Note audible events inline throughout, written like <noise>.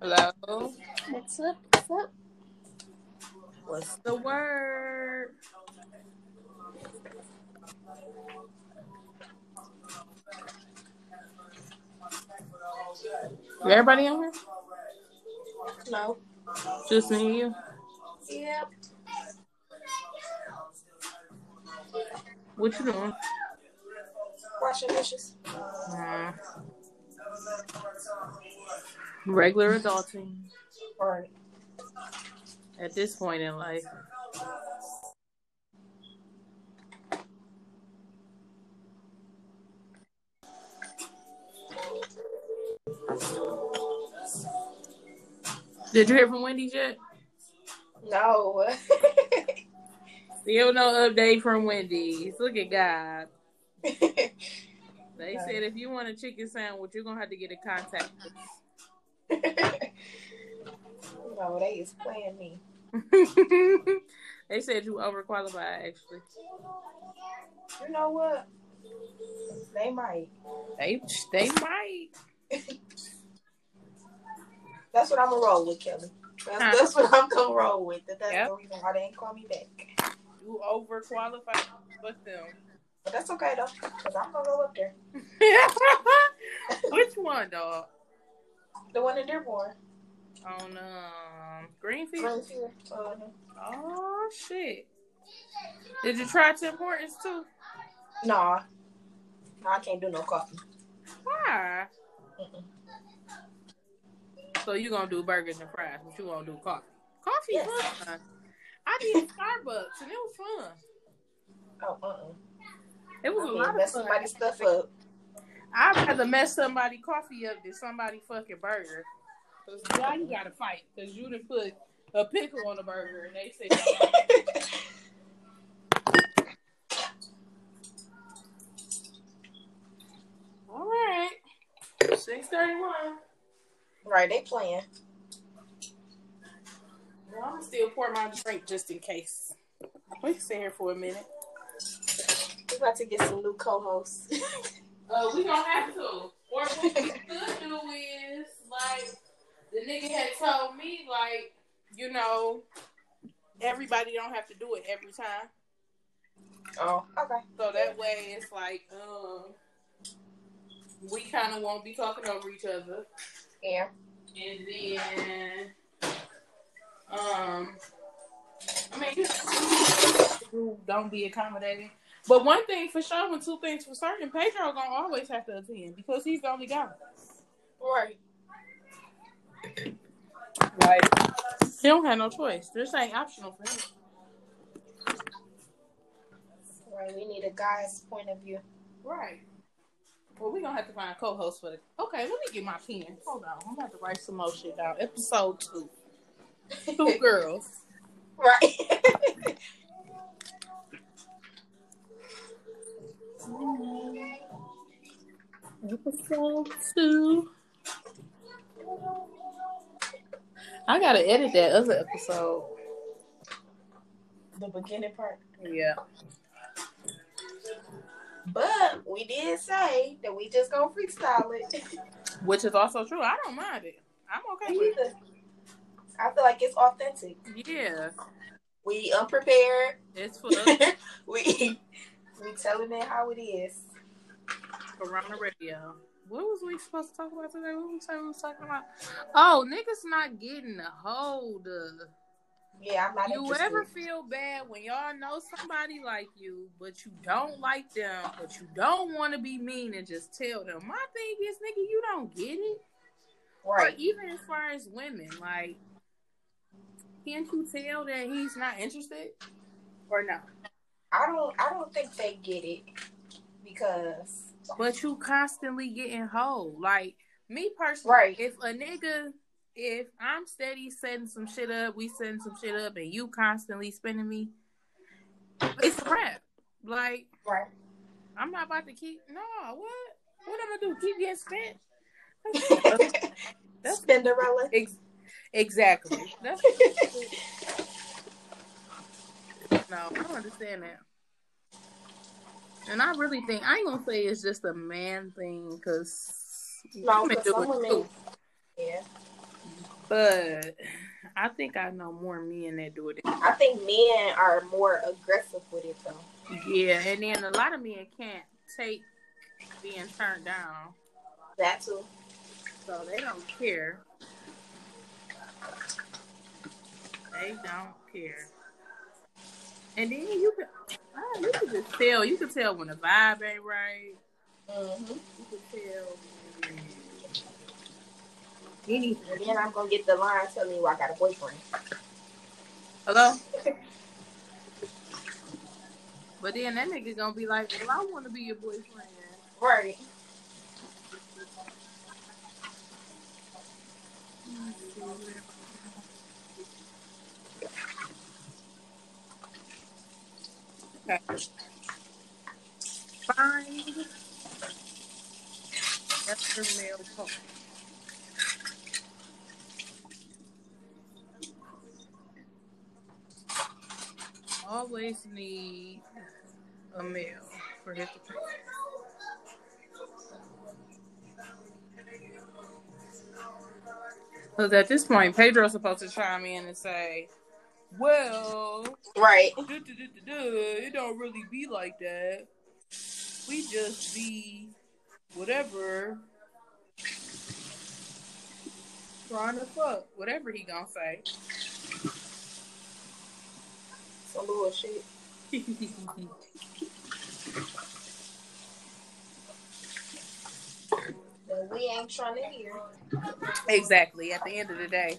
Hello. What's up? What's up? What's the word? Is Everybody on here? No. Just me and you? Yep. What you doing? Washing dishes. Uh, regular adulting Right. at this point in life. Did you hear from Wendy's yet? No. <laughs> Still no update from Wendy's. Look at God. <laughs> They said if you want a chicken sandwich, you're gonna have to get a contact. no, they is playing me. <laughs> they said you overqualified. Actually, You know what? They might. they they might. That's what I'm gonna roll with, Kelly. That's, Huh. that's what I'm gonna roll with. That- That's Yep. the reason why they ain't call me back. You overqualified with them. But that's okay though, cause I'm gonna go up there. <laughs> Which one, dog? The one in Dearborn. On um Greenfield. Greenfield. Uh, Oh shit! Did you try Tim Hortons too? nah. No, I can't do no coffee. Why? Mm-mm. So you gonna do burgers and fries, but you won't do coffee? Coffee Yes. fun. I did Starbucks and it was fun. Oh, uh-uh. It was I a lot of mess fun. somebody's stuff up. I'd rather mess somebody coffee up than somebody fucking burger. Cause why you gotta fight? Cause you done put a pickle on the burger and they say. all right, six thirty one. right, they playing. Well, I'm still pour my drink just in case. We can sit here for a minute. We about to get some new co-hosts. Uh, we don't have to. Or what we <laughs> could do is like the nigga had told me, like you know, everybody don't have to do it every time. oh, okay. So that way, it's like um, we kind of won't be talking over each other, Yeah. and then um, I mean, you don't be accommodating. But one thing for sure, and two things for certain, Pedro gonna always have to attend because he's the only guy. Right. Like he don't have no choice. This ain't optional for him. Right. We need a guy's point of view. Right. Well, we gonna have to find a co-host for the. Okay, let me get my pen. Hold on, I'm about to write some more shit down. Episode two. Two <laughs> girls. Right. <laughs> Two. I gotta edit that other episode. the beginning part. Yeah. But we did say that we just gonna freestyle it. <laughs> Which is also true. I don't mind it. I'm okay with it. I feel like it's authentic. Yeah. We unprepared. It's for <laughs> we we telling it how it is. Corona Radio. What was we supposed to talk about today? What was we was talking about? Oh, niggas not getting a hold of. Yeah, I'm not You interested. ever feel bad when y'all know somebody like you, but you don't like them, but you don't want to be mean and just tell them? My thing is, nigga, you don't get it. Or right. even as far as women, like, can't you tell that he's not interested? Or no? I don't I don't think they get it because But you constantly getting hold. Like me personally, Right. if a nigga, if I'm steady setting some shit up, we setting some shit up, and you constantly spending me, it's a wrap. Like right. I'm not about to keep. No, what? What I'm gonna do? Keep getting spent? <laughs> That's Cinderella. ex- exactly. That's <laughs> no. I don't understand that. And I really think I ain't gonna say it's just a man thing because No, women but do it women too. Yeah. But I think I know more men that do it. I think men are more aggressive with it though. Yeah, and then a lot of men can't take being turned down, That too. so they don't care. They don't care. And then you can, ah, you can just tell. You can tell when the vibe ain't right. Mm-hmm. You can tell. Anything. And then I'm gonna get the line telling you I got a boyfriend. Hello. But then that nigga gonna be like, "Well, I want to be your boyfriend." Right. Okay. Find Esther male phone. Always need a male for his Because at this point, Pedro's supposed to chime in and say, "Well, Right. it don't really be like that. We just be whatever trying to fuck, whatever he gonna say. Some bullshit. <laughs> That we ain't trying to hear. exactly. At the end of the day,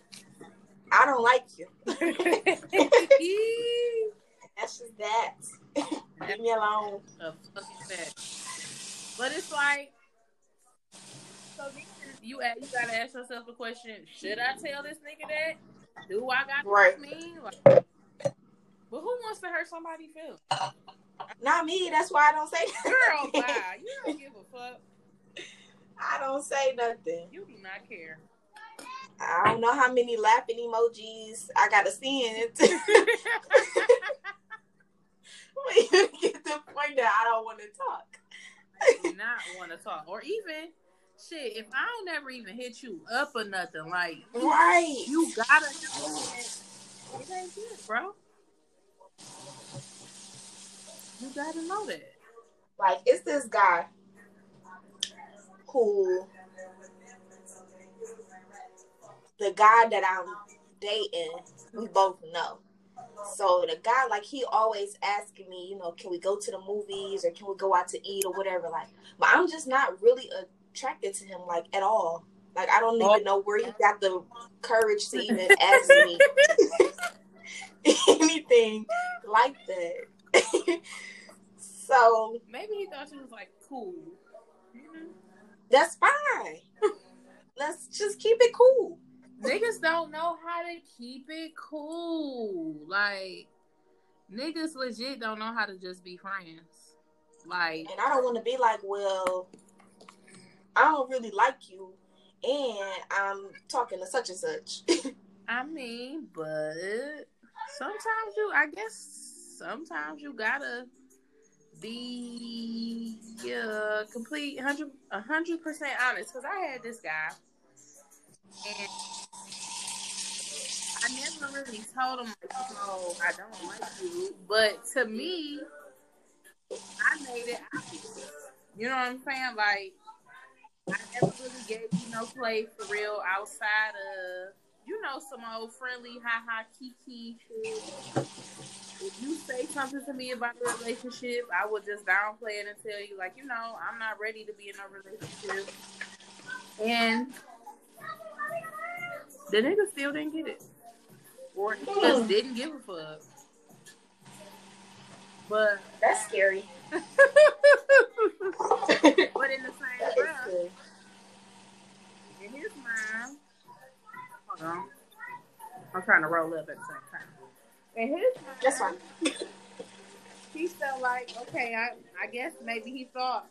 I don't like you. <laughs> <laughs> That's just that. Leave me alone. But it's like, so you a- you gotta ask yourself the question: Should I tell this nigga that? Do I got Right. mean? Like, but who wants to hurt somebody feelings? Not me. That's why I don't say Girl. <laughs> You don't give a fuck. I don't say nothing. You do not care. I don't know how many laughing emojis I gotta send. <laughs> when you get to the point that I don't want to talk. do not want to talk, or even shit. If I don't ever even hit you up or nothing, like Right. you gotta know that it ain't good, bro. You gotta know that. Like it's this guy who the guy that I'm dating, we both know. So the guy, like, he always asking me, you know, can we go to the movies or can we go out to eat or whatever? Like, but I'm just not really attracted to him, like, at all. Like, I don't even know where he got the courage to even <laughs> ask me <laughs> anything like that. <laughs> so Maybe he thought you was like cool. that's fine. Let's just keep it cool. Niggas don't know how to keep it cool. Like niggas legit don't know how to just be friends. Like And I don't want to be like, well, I don't really like you, and I'm talking to such and such. <laughs> I mean, but sometimes you, I guess, sometimes you gotta be uh, complete hundred a hundred percent honest. Because I had this guy, and I never really told him, like, "No, I don't like you." But to me, I made it obvious. You know what I'm saying? Like, I never really gave you no play for real outside of you know, some old friendly, ha ha, kiki shit. If you say something to me about the relationship, I would just downplay it and tell you, like, you know, I'm not ready to be in a relationship. And the nigga still didn't get it. Or just didn't give a fuck. But That's scary. <laughs> but in the same breath, in his mind, hold on, I'm trying to roll up at the same time. In his mind, That's fine. he felt like, okay, I, I guess maybe he thought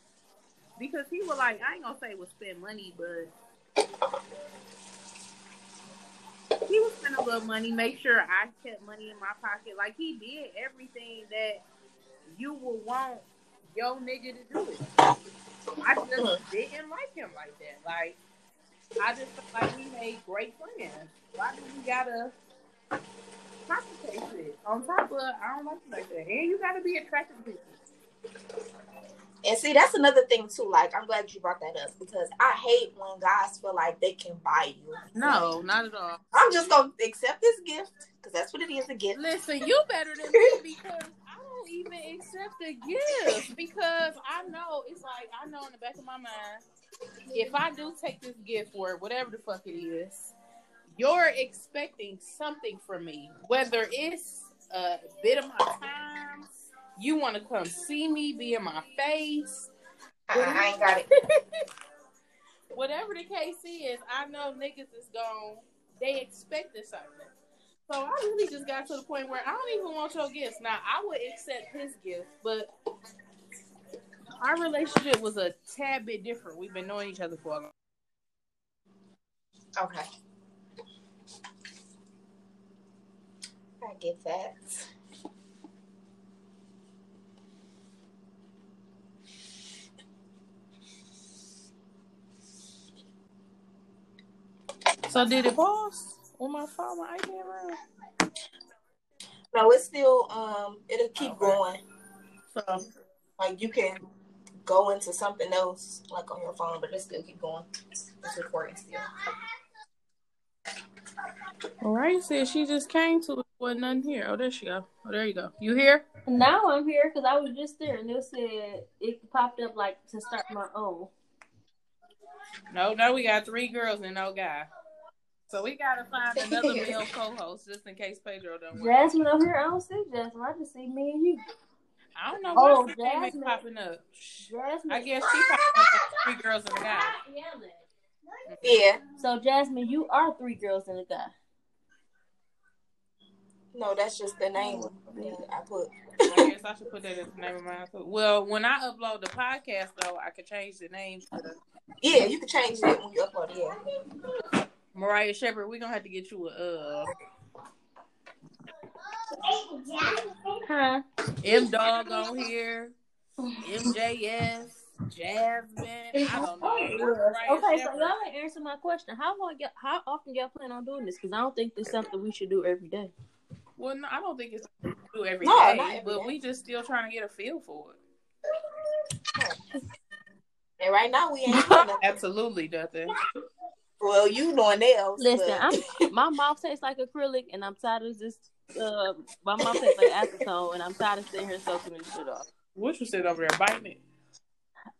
because he was like, I ain't gonna say was spend money, but he was spending a little money, make sure I kept money in my pocket. Like he did everything that you would want your nigga to do. I just uh-huh. didn't like him like that. Like I just feel like we made great friends. Why do we gotta complicate it? On top of, I don't like it like that. And you gotta be attracted to people. And see, that's another thing too. Like, I'm glad you brought that up because I hate when guys feel like they can buy you. No, not at all. I'm just gonna accept this gift because that's what it is—a gift. Listen, you better than me <laughs> because I don't even accept the gift because I know it's like I know in the back of my mind if I do take this gift for whatever the fuck it is, you're expecting something from me, whether it's a bit of my time, you want to come see me, be in my face. I, I ain't got it. <laughs> whatever the case is, I know niggas is gone. They expected something. So I really just got to the point where I don't even want your gifts. Now I would accept his gift, but our relationship was a tad bit different. We've been knowing each other for a long time. Okay. I get that. So did it pause on my phone, my iPad around? No, it's still um it'll keep Okay. going. So Like you can go into something else like on your phone, but it still keep going. It's recording still. All right, said she just came to it. Wasn't nothing here. Oh, there she go. Oh, there you go. You here? Now I'm here because I was just there and it said it popped up like to start my own. No, no, we got three girls and no guy. So we gotta find another male co-host just in case Pedro don't work. Jasmine over here, I don't see Jasmine. I just see me and you. I don't know Oh, why her name ain't Jasmine. popping up. Jasmine. I guess she popping up three girls and a guy. Yeah. So Jasmine, you are three girls and a guy. No, that's just the name that I put. I guess I should put that as the name of mine. Well, when I upload the podcast though, I could change the name to the Yeah, you can change it when you upload it. Yeah. Mariah Shepherd. We're gonna have to get you a uh Huh? M Dog on here, MJS, Jasmine. I don't know. Okay, so y'all ain't answer my question. How long? y'all- How often y'all plan on doing this? Because I don't think this is something we should do every day. Well, no, I don't think it's something we do every day, No, not every but day. we just still trying to get a feel for it. And right now we ain't <laughs> doing nothing. Absolutely, nothing. Well, you doing nails. Listen, but- <laughs> my mouth tastes like acrylic, and I'm tired of this. Uh, my mouth tastes like acetone, and I'm tired of sitting here soaking this shit off. What you sit over there biting it?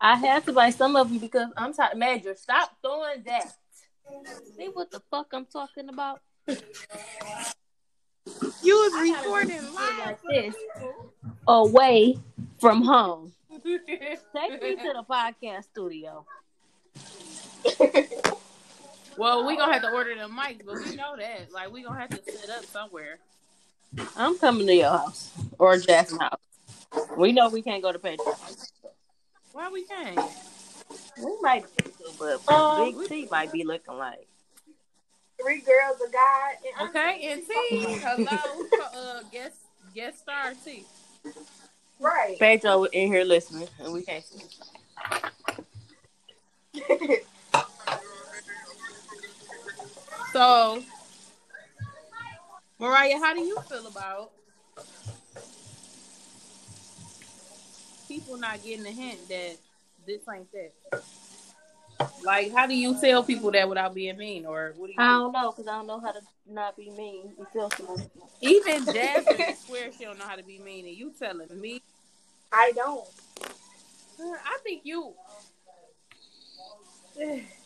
I had to buy some of them because I'm tired. Major, stop doing that. See what the fuck I'm talking about? You was recording live. like this away from home. <laughs> Take me to the podcast studio. <laughs> well, we gonna have to order the mics, but we know that. Like, we gonna have to set up somewhere. I'm coming to your house or Jack's house. We know we can't go to Pedro's. house. Why we can't? We might be able to, but Um, Big T might be looking like. Three girls, a guy. And Okay, and T, hello, <laughs> uh, guest guest star T. Right. Pedro in here listening, and we can't see. <laughs> So, Mariah, how do you feel about people not getting a hint that this ain't that? Like, how do you tell people that without being mean, or what do you? I don't know because I don't know how to not be mean. You feel. Even <laughs> Jasmine swear she don't know how to be mean, and you telling me? I don't. I think you. <sighs> <sighs> <sighs>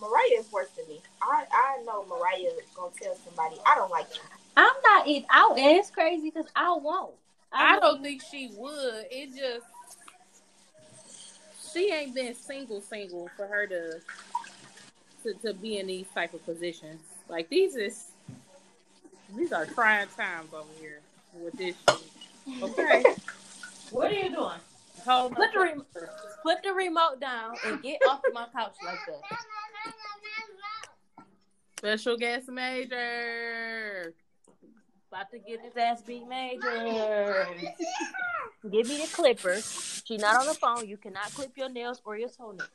Mariah is worse than me. I I know Mariah is gonna tell somebody I don't like you. I'm not even out, and it's crazy because I won't. I don't think she would. It just she ain't been single single for her to to, to be in these type of positions. Like these is these are trying times over here with this shit. Okay. <laughs> What are you doing? Hold Put the, on. put the remote down and get off of my couch like that. Special guest major. About to get his ass beat major. Give me the clipper. She's not on the phone. You cannot clip your nails or your toenails.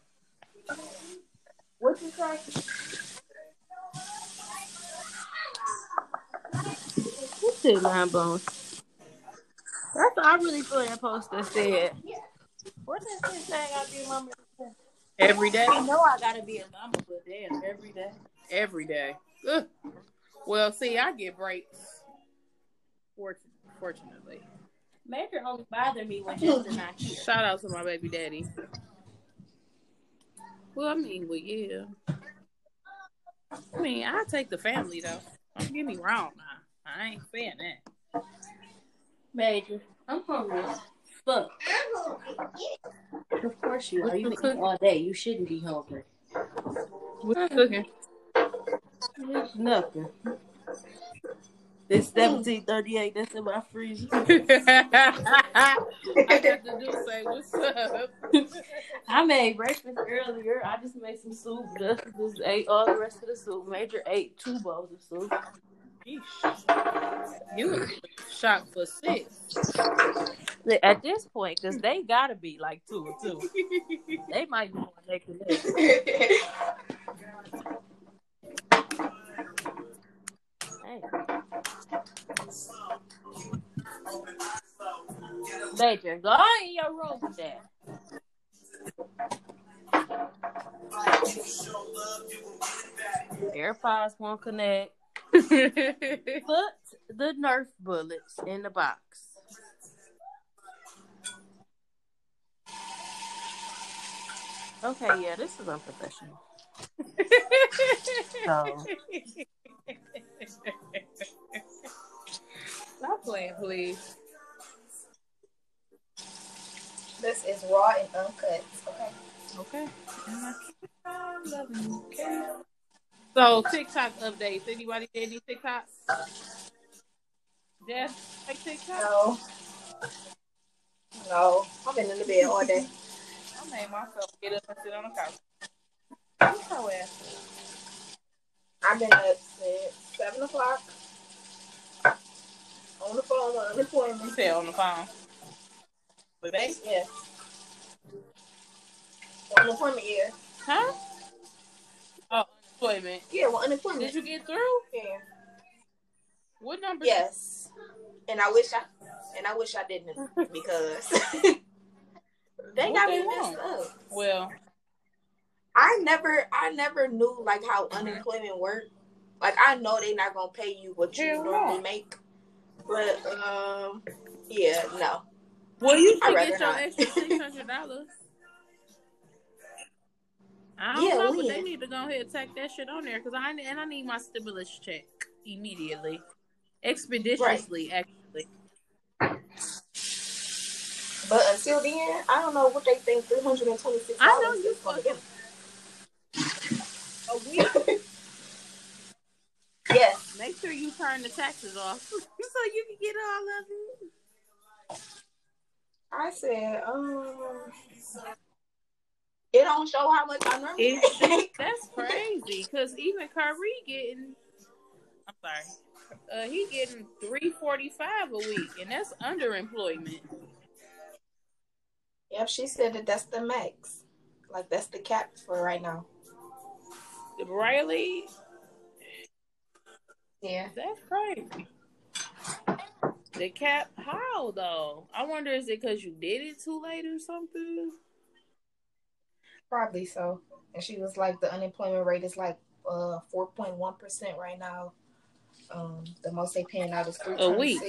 What you say? This shit mind blowing. That's I really feel that poster said. What does this say? I be a mama. Every day. I know I gotta be a mama, but damn, every day. Every day. Ugh. Well, see, I get breaks. Fortun- Fortunately. Major only bother me when Justin not here. Shout out to my baby daddy. Well, I mean, well, yeah. I mean, I take the family though. Don't get me wrong now. I ain't saying that. Major, I'm hungry. Fuck. Of course you are. What You you eating all day. You shouldn't be hungry. What you cooking? It's nothing. It's seventeen thirty eight. That's in my freezer. <laughs> <laughs> I got to do say what's up. I made breakfast earlier. I just made some soup. Just, just ate all the rest of the soup. Major ate two bowls of soup. Yeesh. You was shot for six. At this point, because they gotta be like two or two. <laughs> They might be more neck to neck. Major, go in your room with that. AirPods won't connect. <laughs> Put the Nerf bullets in the box. Okay, yeah, this is unprofessional. <laughs> So, Stop playing, please. This is raw and uncut. Okay. Okay. So TikTok updates. Anybody did any TikToks? Jeff, like TikTok? No. No. I've been in the bed all day. <laughs> I made myself get up and sit on the couch. What's your ass? I've been up since seven o'clock. On the phone on You unemployment. said on the phone. With me? Yeah. Unemployment year. Huh? Oh, unemployment. Yeah, well unemployment. Did you get through? Yeah. What number? Yes. And I wish I and I wish I didn't because <laughs> they What got they me messed want? up. Well, I never I never knew like how unemployment worked. Like I know they're not gonna pay you what you Hell no. normally make. But um yeah, no. What well, you should get your not. extra six <laughs> hundred dollars. I don't Yeah, know, but they need to go ahead and tack that shit on there because I and I need my stimulus check immediately, expeditiously. Actually, But until then, I don't know what they think three hundred and twenty six I know you fucking do. A week. <laughs> Yes. Make sure you turn the taxes off <laughs> so you can get all of it. I said, um it don't show how much I normally <laughs> make. that's crazy because even Kyrie getting, I'm sorry, uh, he getting three forty five a week, and that's underemployment. Yep, she said that that's the max. Like that's the cap for right now. Riley, Yeah. that's crazy. The cap, how though? I wonder is it because you did it too late or something? Probably so. And she was like, the unemployment rate is like uh four point one percent right now. Um, the most they paying out is three A week.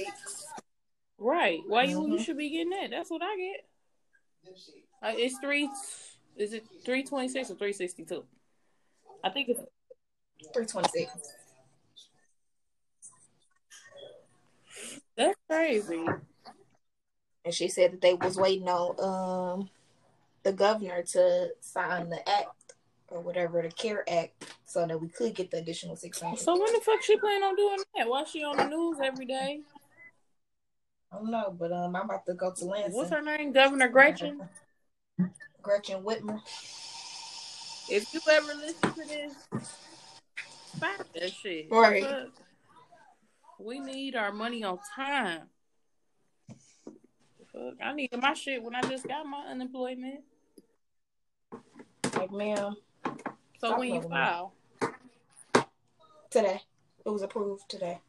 Right? Why you you Mhm. should be getting that? That's what I get. Uh, it's three. Is it three twenty six or three sixty two? I think it's Three twenty six. that's crazy. And she said that they was waiting on um the governor to sign the act or whatever, the CARE Act, so that we could get the additional six hundred. So when the fuck she plan on doing that? Why she on the news every day? I don't know, but um I'm about to go to Lansing. What's her name? Governor Gretchen. Gretchen Whitmer. If you ever listen to this, stop that shit. Right. We need our money on time. Fuck, I needed my shit when I just got my unemployment. Like, ma'am, So Stop when you me. file, today. It was approved today.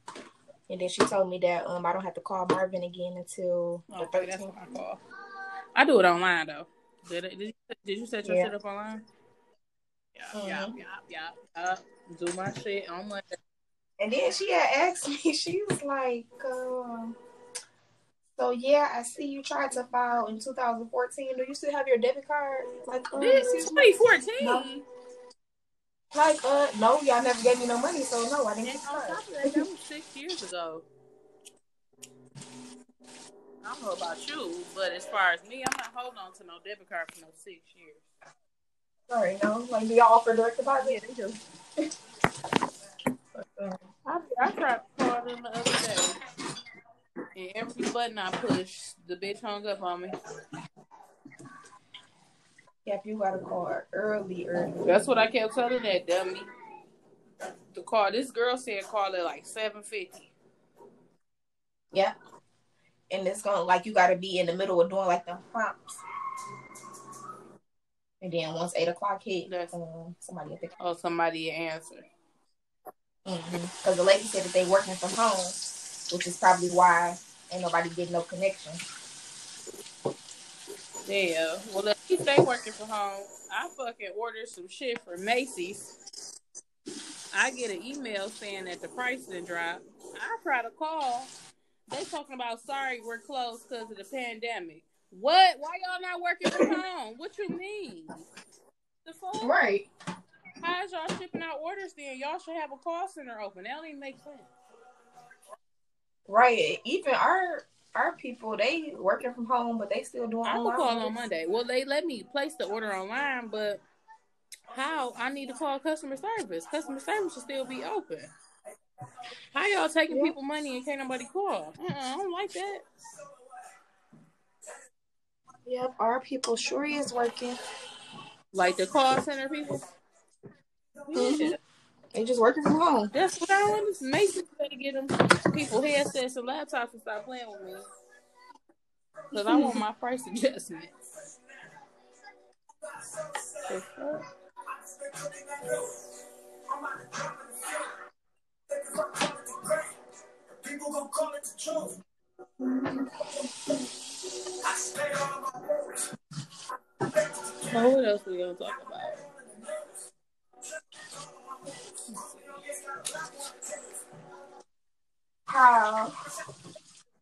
And then she told me that um I don't have to call Marvin again until the okay, that's 13th. what I call. I do it online though. Did it? Did you, did you set your Yeah. shit up online? Yeah, yeah, Mhm. yeah, yeah, yeah. Do my shit on Monday. And then she had asked me, <laughs> she was like, um, so yeah, I see you tried to file in 2014. Do you still have your debit card? Like, um, This is 2014. No. like, uh, no, y'all never gave me no money, so no, I didn't And get the on top of that, that <laughs> was six years ago. I don't know about you, but as far as me, I'm not holding on to no debit card for no six years. Sorry, no, like, do y'all offer direct deposit? they do. I, I tried to call them the other day, and every button I pushed, the bitch hung up on me. yeah, if you got a card early, early. That's what I kept telling that dummy. The call. This girl said call it like seven fifty. Yeah. And it's gonna like you gotta be in the middle of doing like the prompts. And then once eight o'clock hit, um, somebody will pick up. Oh, somebody answer. Because the lady said that they working from home, which is probably why ain't nobody getting no connection. Yeah. Well, at least they working from home. I fucking ordered some shit for Macy's. I get an email saying that the price didn't drop. I try to call. They talking about sorry we're closed because of the pandemic. What? Why y'all not working from home? What you mean? The fuck? Right. How is y'all shipping out orders then? Y'all should have a call center open. That don't even make sense. Right. Even our our people, they working from home, but they still doing I'm gonna call on Monday. Well, they let me place the order online, but how? I need to call customer service. Customer service should still be open. How y'all taking Yeah. people money and can't nobody call? Uh-uh, I don't like that. Yep, our people sure is working. Like the call center people. Mhm. They just working from home. that's what I want. to Macy's better get them people headsets and laptops and stop playing with me. Cause I want my <laughs> price adjustment. The fuck? People gon' call it the truth. So what else we gonna talk about? How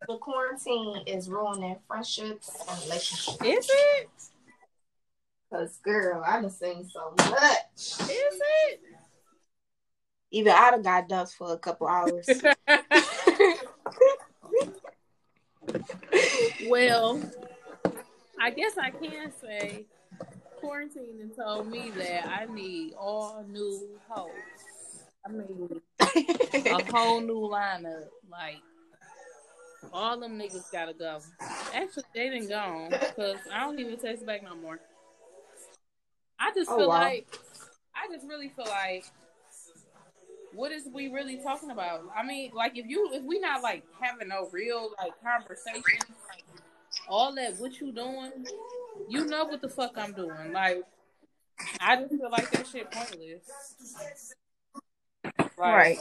the quarantine is ruining friendships and relationships. Is it? Cause girl, I done seen so much. Is it? Even I done got dumped for a couple hours. <laughs> <laughs> well, I guess I can say quarantine and told me that I need all new hoes. I mean, a <laughs> whole new lineup. Like, all them niggas gotta go. Actually, they didn't go because I don't even text back no more. I just Oh, feel wow. like, I just really feel like, what is we really talking about? I mean, like if you if we not like having no real like conversation, all that what you doing, you know what the fuck I'm doing. Like I just feel like that shit pointless. Like, right.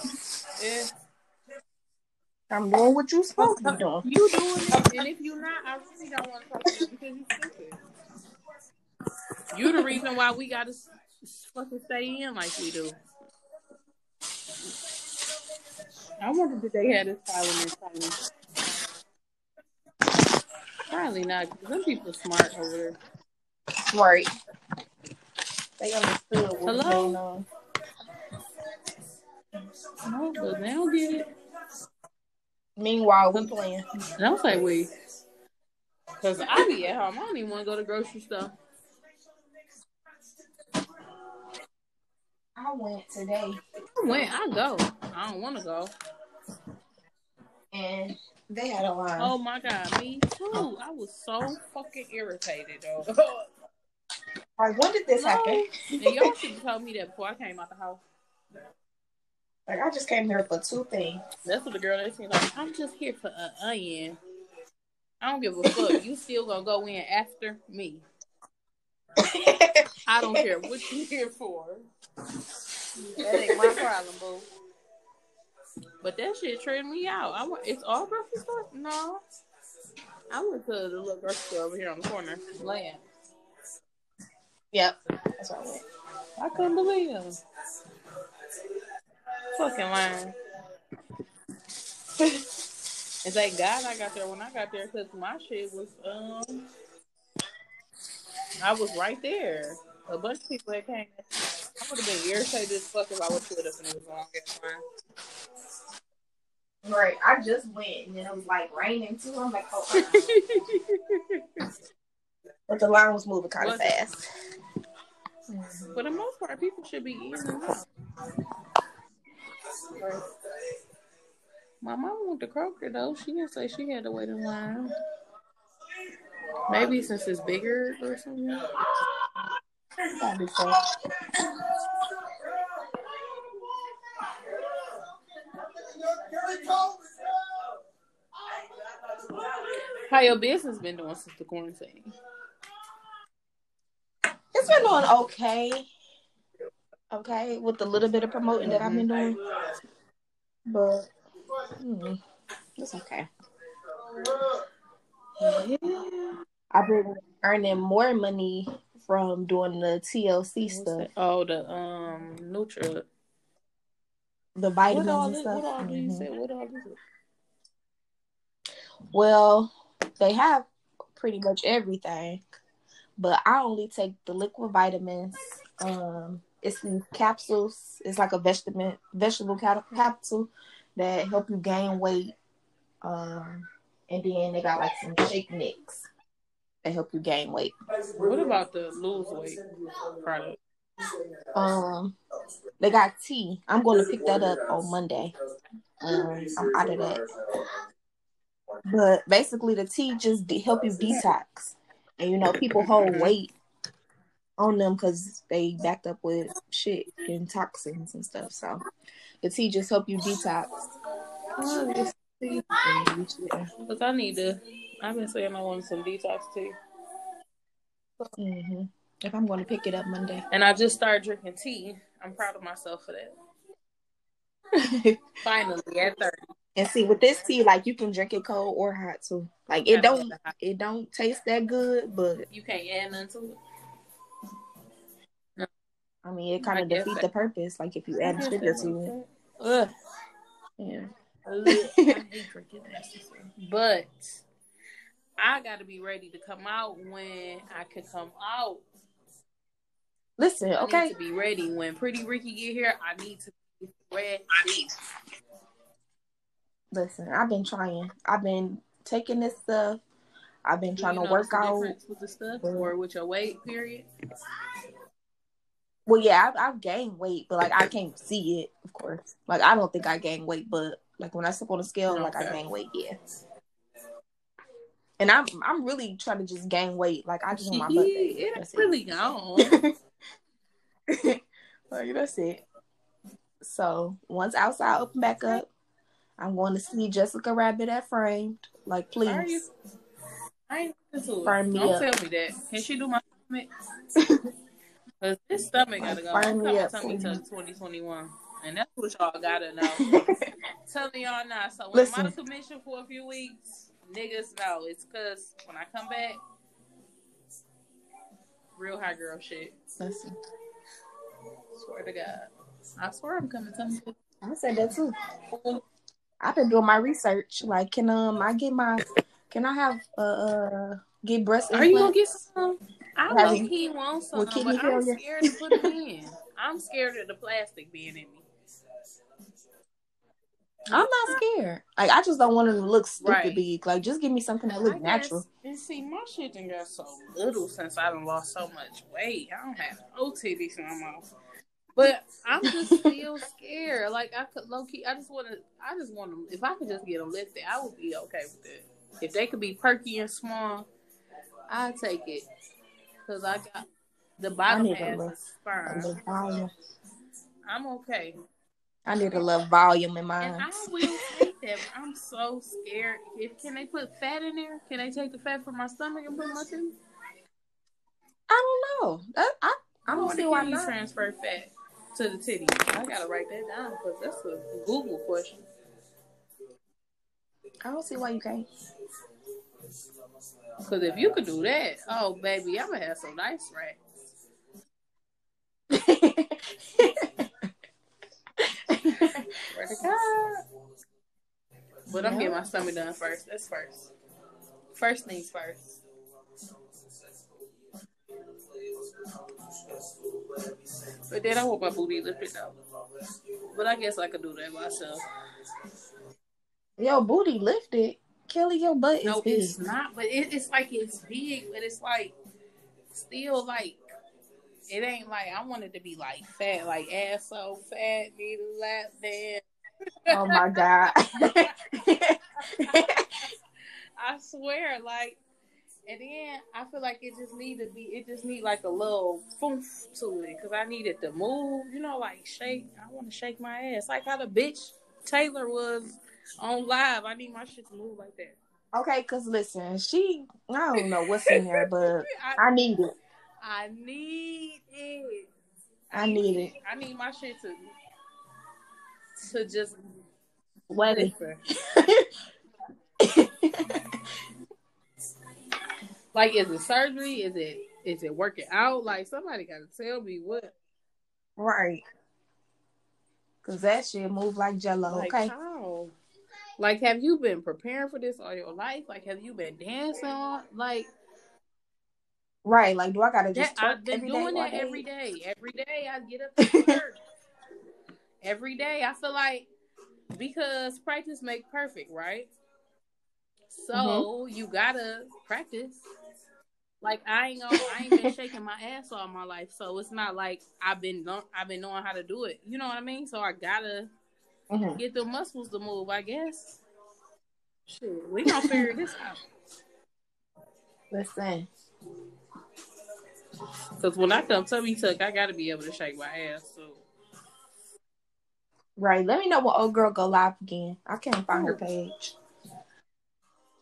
I'm doing what you supposed to be doing. you doing it, and if you're not, I really don't want to talk to you because you're stupid. You're the reason why we gotta s- s- fucking stay in like we do. I wonder if they had this parliament time. Probably not. Some people smart over there. Right. They understood what was Hello? going on. No, but they don't get it. Meanwhile, we playing. Don't say we. Cause I be at home. I don't even want to go to grocery store. I went today I went. I go, I don't want to go. and they had a line. Oh my god, me too. Oh. I was so fucking irritated, though. Like, when did this happen? and y'all <laughs> should have told me that before I came out the house. Like, I just came here for two things. That's what the girl that said. Like, I'm just here for an onion. I don't give a fuck. You still gonna go in after me? <laughs> I don't care what you're here for. That ain't my problem, boo. But that shit tripped me out. I went, it's all grocery stores? No. I went to the little grocery store over here on the corner. Land. Yep. That's I went. I couldn't believe him. Fucking lying. <laughs> and thank God I got there when I got there because my shit was um I was right there. A bunch of people that came. I would have been irritated as fuck if I was put up and it was long ass line. Right. I just went and then it was like raining too. I'm like, oh. <laughs> but the line was moving kind of Was fast. Mm-hmm. For the most part, people should be eating. My mom went to Kroger though. She didn't say she had to wait in line. Maybe since it's bigger or something. Probably so. How your business been doing since the quarantine? It's been doing okay. Okay, with the little bit of promoting that I've been doing. But hmm, it's okay. I've been earning more money from doing the TLC stuff, Oh, the um Nutra. The What vitamins all and stuff. What all do you Mhm. say? What all? Well, they have pretty much everything, but I only take the liquid vitamins. Um, it's these capsules. It's like a vegetable vegetable capsule that help you gain weight. Um, and then they got like some shake mix that help you gain weight. What about the lose weight product? Um, they got tea. I'm going to pick that up on Monday. Um, I'm out of that. But basically, the tea just de- help you detox, and you know people hold weight on them because they backed up with shit and toxins and stuff. So the tea just help you detox. Oh, this tea. Because I need to. I've been saying I want some detox tea, hmm If I'm going to pick it up Monday. and I just started drinking tea. I'm proud of myself for that. <laughs> Finally, at thirty. And see, with this tea, like you can drink it cold or hot too. Like it don't, it don't taste that good, but You can't add nothing to it. I mean, it kind of defeats defeat the purpose. Like if you add sugar to it, Ugh. yeah. Ugh. I <laughs> hate drinking that. But I got to be ready to come out when I can come out. Listen, I okay. need to be ready when Pretty Ricky get here. I need to be ready. Listen, I've been trying. I've been taking this stuff. I've been Do trying you to work the out. difference with the stuff or with your weight period. Well, yeah, I've, I've gained weight, but like I can't see it, of course. Like I don't think I gained weight, but like when I step on the scale, like I Okay. gain weight, yeah. And I'm I'm really trying to just gain weight. Like I just want my butt back. it ain't That's it. really <laughs> gone. <laughs> like that's it. So once outside open back up, I'm going to see Jessica Rabbit at Framed. Like please. I ain't it. Burn me Don't up. tell me that. Can she do my stomach? <laughs> Cause this stomach gotta go. I'm me up, tummy tuck 2021, and that's what y'all gotta know. <laughs> Telling y'all now. So when Listen. I'm out of commission for a few weeks, niggas know it's cause when I come back, real high girl shit. Listen, Swear to God, I swear I'm coming tuck. I said that too. I've been doing my research. Like, can um I get my can I have uh, uh get breast Are you gonna get some? I Have low you- key want some, but I'm failure? scared to put it in. I'm scared of the plastic being in me. I'm not scared. Like I just don't want them to look stupid Right. big. Like just give me something that I look guess- natural. And see, my shit done got so little since I done lost so much weight. I don't have no titties no more. But I'm just <laughs> still scared. Like I could low key. I just want to. I just want to. If I could just get them lifted, I would be okay with it. If they could be perky and small, I'd take it. Cause I got the bottom half is firm. I'm okay. I need a little volume in And mine. I will take that. I'm so scared. If can they put fat in there? Can they take the fat from my stomach and put my tummy? I don't know. I I I don't see why you not. transfer fat to the titty. I gotta write that down because that's a Google question. I don't see why you can't. Because if you could do that, oh baby, I'm gonna have some nice racks. Swear to God. But I'm getting my stomach done first. That's first. First things first. But then I want my booty lifted though. But I guess I could do that myself. Your booty lifted. Kelly, your butt is No, big. it's not. But it, it's like it's big, but it's like still like it ain't like I want it to be like fat, like ass so fat, need a lap dance. Oh my god. <laughs> I swear, like, and then I feel like it just need to be, it just need like a little foof to it, cause I need it to move, you know, like shake. I want to shake my ass, like how the bitch Taylor was on live. I need my shit to move like that. okay, cause listen, she I don't know what's in there, <laughs> but I, I need it. I need it. I need it. I need my shit to to just Wet <laughs> it. Like is it surgery? Is it is it working out? Like somebody got to tell me what. right. Cause that shit move like jello. Like okay. how? Like have you been preparing for this all your life? Like have you been dancing? on- Like Right. Like, do I gotta just that, I've been doing all that every day. Every day I get up <laughs> to work. every day I feel like because practice make perfect, right? So Mm-hmm. you gotta practice. Like I ain't gonna, I ain't been <laughs> shaking my ass all my life, so it's not like I've been I've been knowing how to do it. You know what I mean? So I gotta Mhm. get the muscles to move, I guess. Shit, we gonna figure this out. Listen. Cause when I come tummy tuck, I gotta be able to shake my ass. So Right. Let me know when old girl go live again. I can't find her page.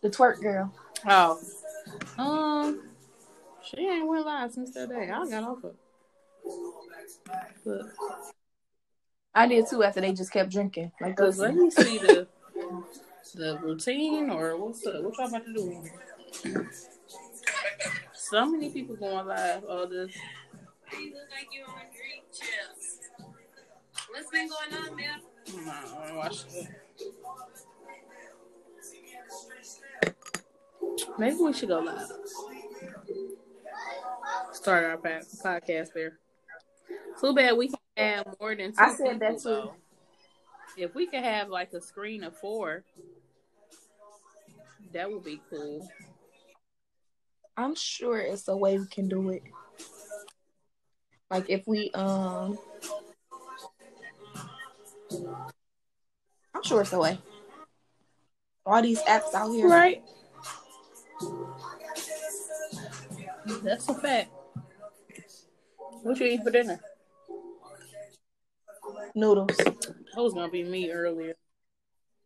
The twerk girl. oh, um, she ain't went live since that day. I got off of. But I did too after they just kept drinking. Like cause let me see the the routine or what's up? What y'all about to do? So many people going live. All this. You look like you're on Drink Champs. What's been going on, man? Nah, watch it. Maybe we should go live. Start our podcast there. Too bad we can have more than two I said people, that too. though. If we could have like a screen of four, that would be cool. I'm sure it's a way we can do it. Like if we um I'm sure it's a way. All these apps out here. Right. That's a fact. What you eat for dinner? Noodles. That was gonna be me earlier.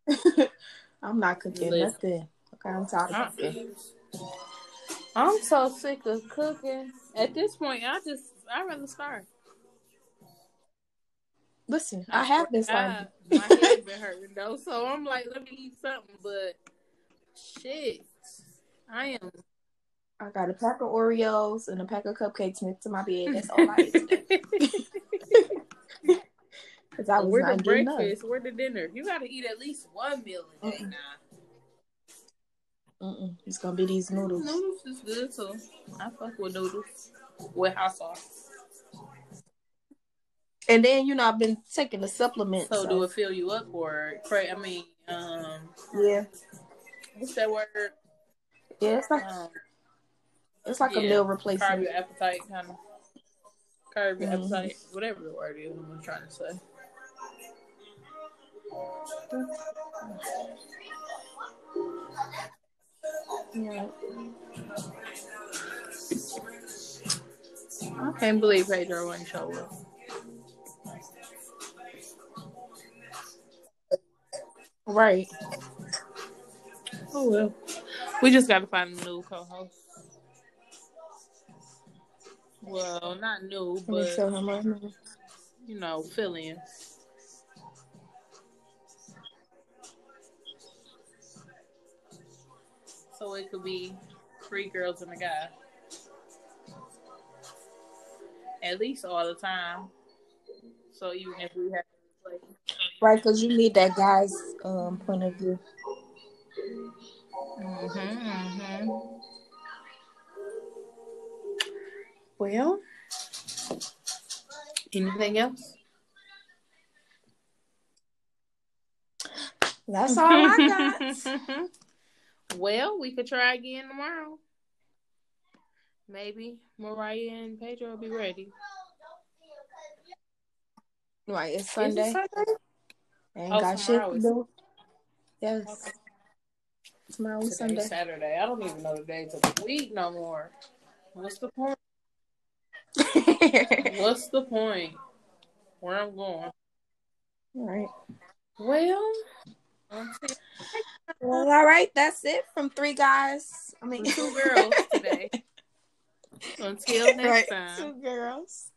<laughs> I'm not cooking Listen. nothing. Okay, I'm tired Uh-uh. of cooking. I'm so sick of cooking. At this point, I just I rather starve. Listen, I have been I, starving. my head been <laughs> hurting though, so I'm like, let me eat something. But shit, I am. I got a pack of Oreos and a pack of cupcakes next to my bed. That's all I ate today. <laughs> Because I was Where the not getting up. breakfast? Where the dinner? You got to eat at least one meal a day Mm-mm. now. Mm-mm. It's gonna be these noodles. Noodles is good too. I fuck with noodles with hot sauce. And then you know I've been taking the supplements. So So, do it fill you up or pray? I mean, um, yeah, what's that word? yeah. It's like Um, it's like a yeah, replacement. curb your appetite, kind of. Curb your Mhm. appetite, whatever the word is. I'm trying to say. Yeah. I can't believe Pedro wouldn't show up. Right. Oh well, we just got to find a new co-host. Well, not new, Let me tell but you know, fill in. So it could be three girls and a guy. At least all the time. So even if we have like Right, because you need that guy's um point of view. Mm-hmm, mm-hmm. Well, anything else? That's all I got. <laughs> well, we could try again tomorrow. Maybe Mariah and Pedro will be ready. right, it's Is it Sunday. Sunday? Ain't Oh, got shit to do. Yes. Okay. Tomorrow is Sunday. Saturday. I don't even know the days of the week no more. What's the point? What's the point? Where I'm going? All right. Well, well, all right. That's it from three guys. I mean, two girls today. <laughs> Until next right. time. Two girls.